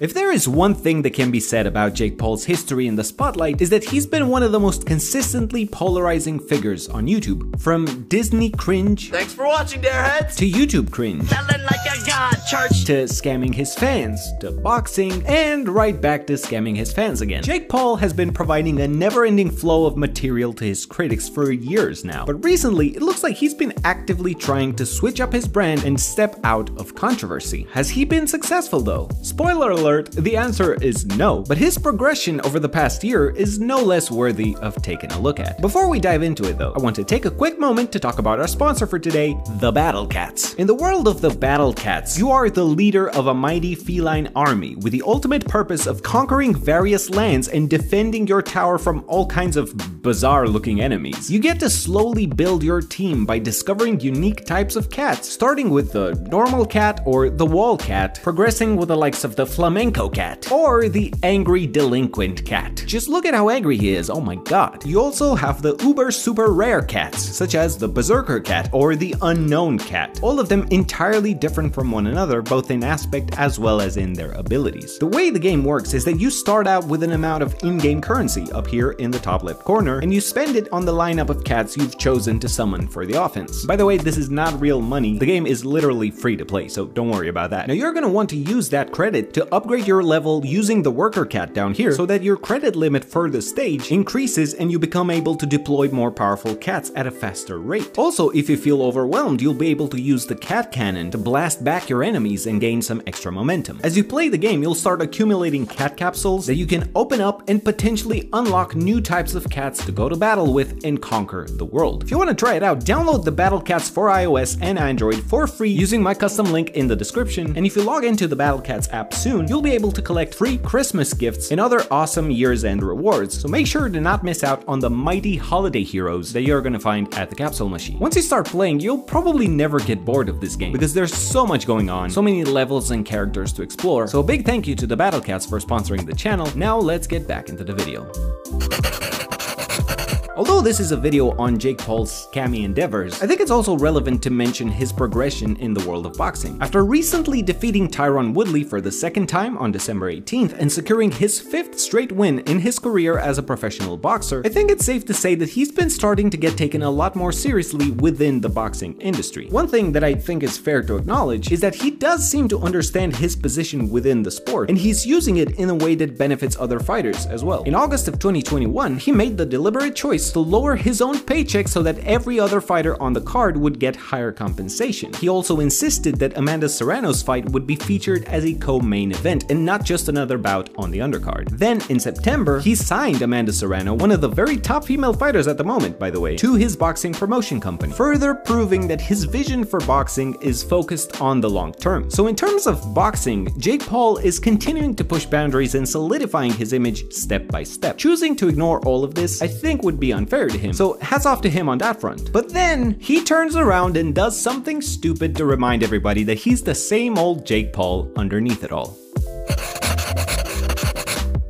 If there is one thing that can be said about Jake Paul's history in the spotlight is that he's been one of the most consistently polarizing figures on YouTube. From Disney cringe Thanks for watching, Dareheads! to YouTube cringe Telling like I got church. to scamming his fans, to boxing, and right back to scamming his fans again. Jake Paul has been providing a never-ending flow of material to his critics for years now, but recently it looks like he's been actively trying to switch up his brand and step out of controversy. Has he been successful though? Spoiler alert, the answer is no, but his progression over the past year is no less worthy of taking a look at. Before we dive into it though, I want to take a quick moment to talk about our sponsor for today, the Battle Cats. In the world of the Battle Cats, you are the leader of a mighty feline army with the ultimate purpose of conquering various lands and defending your tower from all kinds of bizarre looking enemies. You get to slowly build your team by discovering unique types of cats, starting with the normal cat or the wall cat, progressing with the likes of the flamenco cat or the angry delinquent cat. Just look at how angry he is, oh my god. You also have the uber super rare cats, such as the berserker cat or the unknown cat, all of them entirely different from one another, both in aspect as well as in their abilities. The way the game works is that you start out with an amount of in-game currency up here in the top left corner, and you spend it on the lineup of cats you've chosen to summon for the offense. By the way, this is not real money, the game is literally free to play, so don't worry about that. Now you're gonna want to use that credit to upgrade your level using the worker cat down here, so that your credit limit for the stage increases and you become able to deploy more powerful cats at a faster rate. Also, if you feel overwhelmed, you'll be able to use the cat cannon to blast back your enemies and gain some extra momentum. As you play the game, you'll start accumulating cat capsules that you can open up and potentially unlock new types of cats to go to battle with and conquer the world. If you want to try it out, download the Battle Cats for iOS and Android for free using my custom link in the description. And if you log into the Battle Cats app soon, you'll be able to collect free Christmas gifts and other awesome year's end rewards. So make sure to not miss out on the mighty holiday heroes that you're gonna find at the capsule machine. Once you start playing, you'll probably never get bored of this game because there's so much going on, so many levels and characters to explore. So a big thank you to the Battle Cats for sponsoring the channel. Now let's get back into the video. Although this is a video on Jake Paul's scammy endeavors, I think it's also relevant to mention his progression in the world of boxing. After recently defeating Tyron Woodley for the second time on December 18th and securing his fifth straight win in his career as a professional boxer, I think it's safe to say that he's been starting to get taken a lot more seriously within the boxing industry. One thing that I think is fair to acknowledge is that he does seem to understand his position within the sport, and he's using it in a way that benefits other fighters as well. In August of 2021, he made the deliberate choice to lower his own paycheck so that every other fighter on the card would get higher compensation. He also insisted that Amanda Serrano's fight would be featured as a co-main event and not just another bout on the undercard. Then in September, he signed Amanda Serrano, one of the very top female fighters at the moment, by the way, to his boxing promotion company, further proving that his vision for boxing is focused on the long term. So in terms of boxing, Jake Paul is continuing to push boundaries and solidifying his image step by step. Choosing to ignore all of this, I think would be unfair to him, so hats off to him on that front. But then, he turns around and does something stupid to remind everybody that he's the same old Jake Paul underneath it all.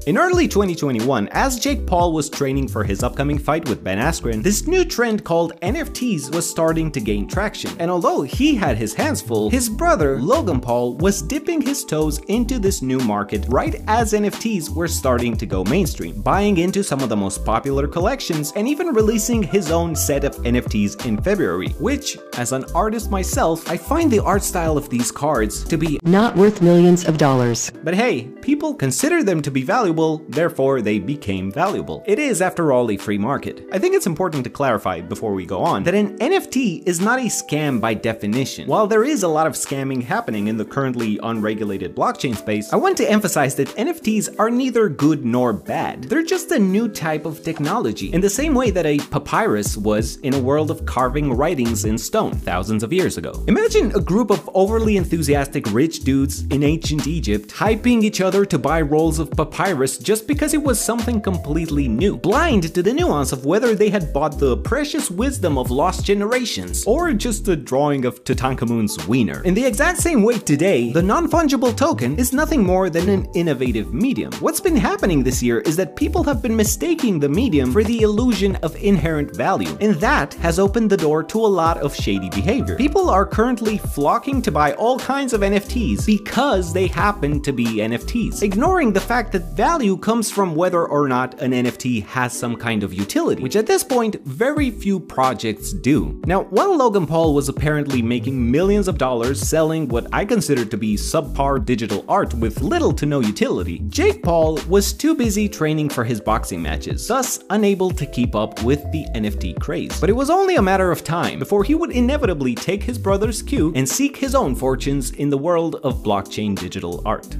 In early 2021, as Jake Paul was training for his upcoming fight with Ben Askren, this new trend called NFTs was starting to gain traction. And although he had his hands full, his brother, Logan Paul, was dipping his toes into this new market right as NFTs were starting to go mainstream, buying into some of the most popular collections and even releasing his own set of NFTs in February, which, as an artist myself, I find the art style of these cards to be Not worth millions of dollars. but hey, people consider them to be valuable, therefore they became valuable. It is, after all, a free market. I think it's important to clarify before we go on that an NFT is not a scam by definition. While there is a lot of scamming happening in the currently unregulated blockchain space, I want to emphasize that NFTs are neither good nor bad. They're just a new type of technology, in the same way that a papyrus was in a world of carving writings in stone thousands of years ago. Imagine a group of overly enthusiastic rich dudes in ancient Egypt hyping each other to buy rolls of papyrus just because it was something completely new, blind to the nuance of whether they had bought the precious wisdom of lost generations or just a drawing of Tutankhamun's wiener. In the exact same way today, the non-fungible token is nothing more than an innovative medium. What's been happening this year is that people have been mistaking the medium for the illusion of inherent value, and that has opened the door to a lot of shady behavior. People are currently flocking to buy all kinds of NFTs because they happen to be NFTs, ignoring the fact that value comes from whether or not an NFT has some kind of utility, which at this point, very few projects do. Now, while Logan Paul was apparently making millions of dollars selling what I consider to be subpar digital art with little to no utility, Jake Paul was too busy training for his boxing matches, thus unable to keep up with the NFT craze. But it was only a matter of time before he would inevitably take his brother's cue and seek his own fortunes in the world of blockchain digital art.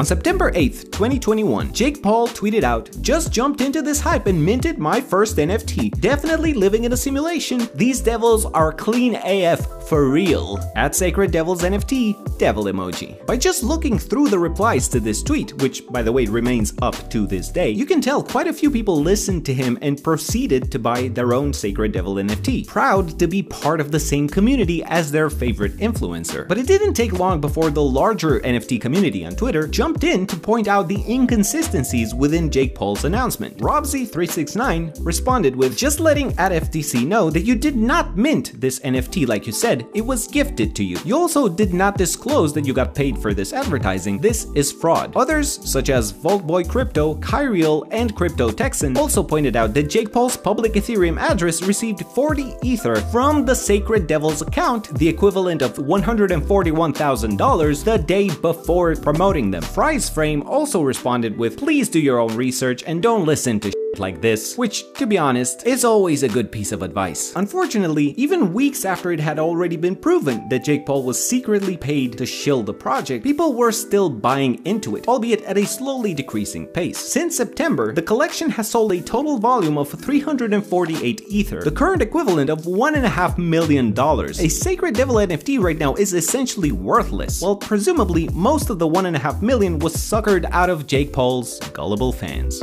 On September 8th, 2021, Jake Paul tweeted out, Just jumped into this hype and minted my first NFT. Definitely living in a simulation. These devils are clean AF for real. At Sacred Devils NFT, devil emoji. By just looking through the replies to this tweet, which by the way remains up to this day, you can tell quite a few people listened to him and proceeded to buy their own Sacred Devil NFT, proud to be part of the same community as their favorite influencer. But it didn't take long before the larger NFT community on Twitter jumped in to point out the inconsistencies within Jake Paul's announcement. Robsy369 responded with just letting at FTC know that you did not mint this NFT like you said, it was gifted to you. You also did not disclose that you got paid for this advertising. This is fraud. Others, such as Vaultboy Crypto, Kyriel, and Crypto Texan, also pointed out that Jake Paul's public Ethereum address received 40 Ether from the Sacred Devil's account, the equivalent of $141,000 the day before promoting them. Fry's Frame also responded with, please do your own research and don't listen to like this, which, to be honest, is always a good piece of advice. Unfortunately, even weeks after it had already been proven that Jake Paul was secretly paid to shill the project, people were still buying into it, albeit at a slowly decreasing pace. Since September, the collection has sold a total volume of 348 Ether, the current equivalent of $1.5 million. A Sacred Devil NFT right now is essentially worthless, while presumably most of the 1.5 million was suckered out of Jake Paul's gullible fans.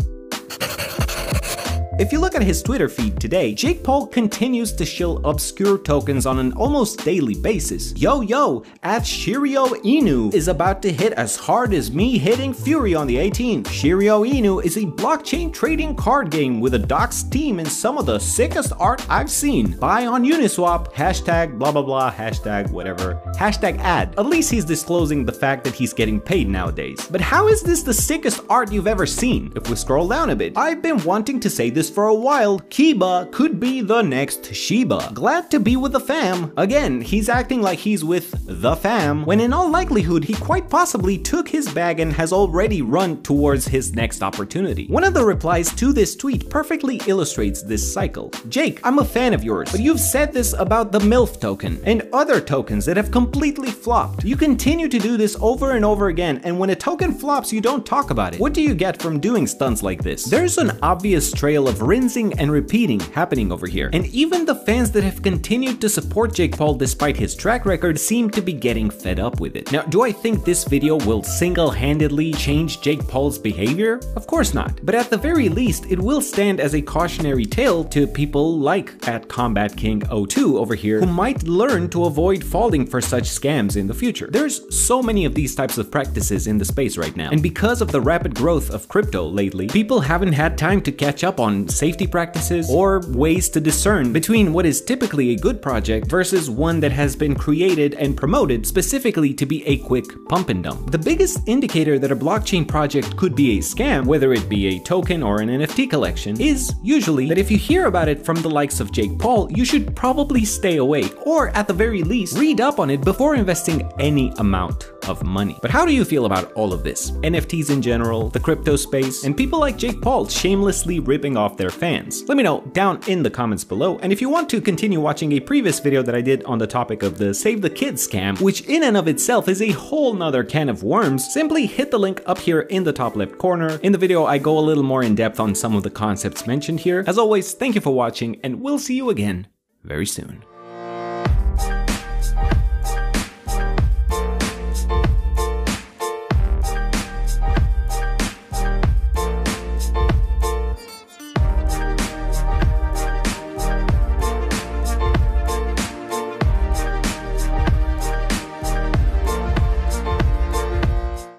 If you look at his Twitter feed today, Jake Paul continues to shill obscure tokens on an almost daily basis. Yo yo, at Shiryo Inu is about to hit as hard as me hitting Fury on the 18th. Shiryo Inu is a blockchain trading card game with a doxed team and some of the sickest art I've seen. Buy on Uniswap, hashtag blah blah blah, hashtag whatever, hashtag ad. At least he's disclosing the fact that he's getting paid nowadays. But how is this the sickest art you've ever seen? If we scroll down a bit, I've been wanting to say this for a while, Kiba could be the next Shiba. Glad to be with the fam. Again, he's acting like he's with the fam, when in all likelihood he quite possibly took his bag and has already run towards his next opportunity. One of the replies to this tweet perfectly illustrates this cycle. Jake, I'm a fan of yours, but you've said this about the MILF token and other tokens that have completely flopped. You continue to do this over and over again, and when a token flops, you don't talk about it. What do you get from doing stunts like this? There's an obvious trail of rinsing and repeating happening over here. And even the fans that have continued to support Jake Paul despite his track record seem to be getting fed up with it. Now, do I think this video will single-handedly change Jake Paul's behavior? Of course not. But at the very least, it will stand as a cautionary tale to people like at Combat King 02 over here who might learn to avoid falling for such scams in the future. There's so many of these types of practices in the space right now. And because of the rapid growth of crypto lately, people haven't had time to catch up on safety practices or ways to discern between what is typically a good project versus one that has been created and promoted specifically to be a quick pump and dump. The biggest indicator that a blockchain project could be a scam, whether it be a token or an NFT collection, is usually that if you hear about it from the likes of Jake Paul, you should probably stay away, or at the very least, read up on it before investing any amount of money. But how do you feel about all of this? NFTs in general, the crypto space, and people like Jake Paul shamelessly ripping off their fans? Let me know down in the comments below, and if you want to continue watching a previous video that I did on the topic of the Save the Kids scam, which in and of itself is a whole nother can of worms, simply hit the link up here in the top left corner. In the video, I go a little more in depth on some of the concepts mentioned here. As always, thank you for watching, and we'll see you again very soon.